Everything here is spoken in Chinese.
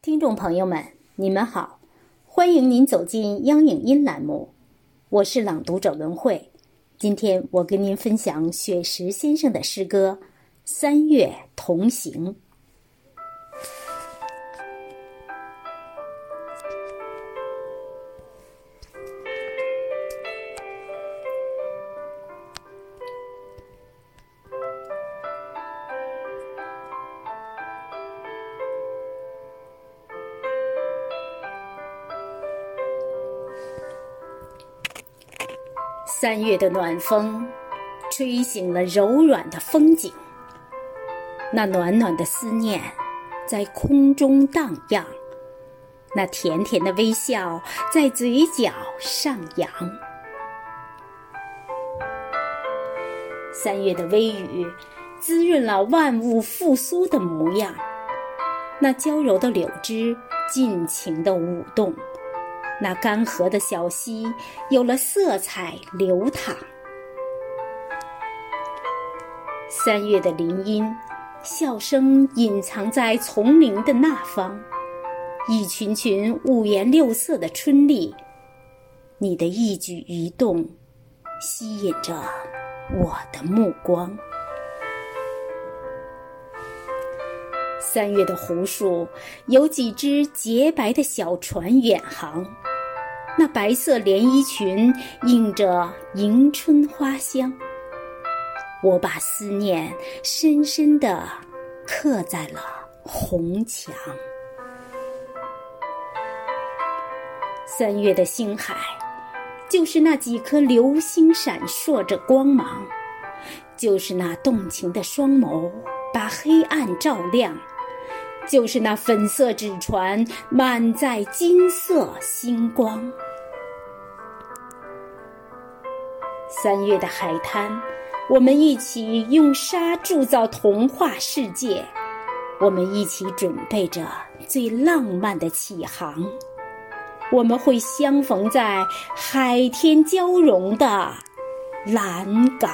听众朋友们，你们好，欢迎您走进央影音栏目，我是朗读者文慧。今天我跟您分享雪石先生的诗歌《三月同行》。三月的暖风，吹醒了柔软的风景。那暖暖的思念，在空中荡漾；那甜甜的微笑，在嘴角上扬。三月的微雨，滋润了万物复苏的模样。那娇柔的柳枝，尽情的舞动。那干涸的小溪有了色彩流淌。三月的林荫，笑声隐藏在丛林的那方。一群群五颜六色的春丽，你的一举一动吸引着我的目光。三月的湖树，有几只洁白的小船远航。那白色连衣裙映着迎春花香，我把思念深深地刻在了红墙。三月的星海，就是那几颗流星闪烁着光芒，就是那动情的双眸把黑暗照亮。就是那粉色纸船满载金色星光。三月的海滩，我们一起用沙铸造童话世界，我们一起准备着最浪漫的起航，我们会相逢在海天交融的蓝港。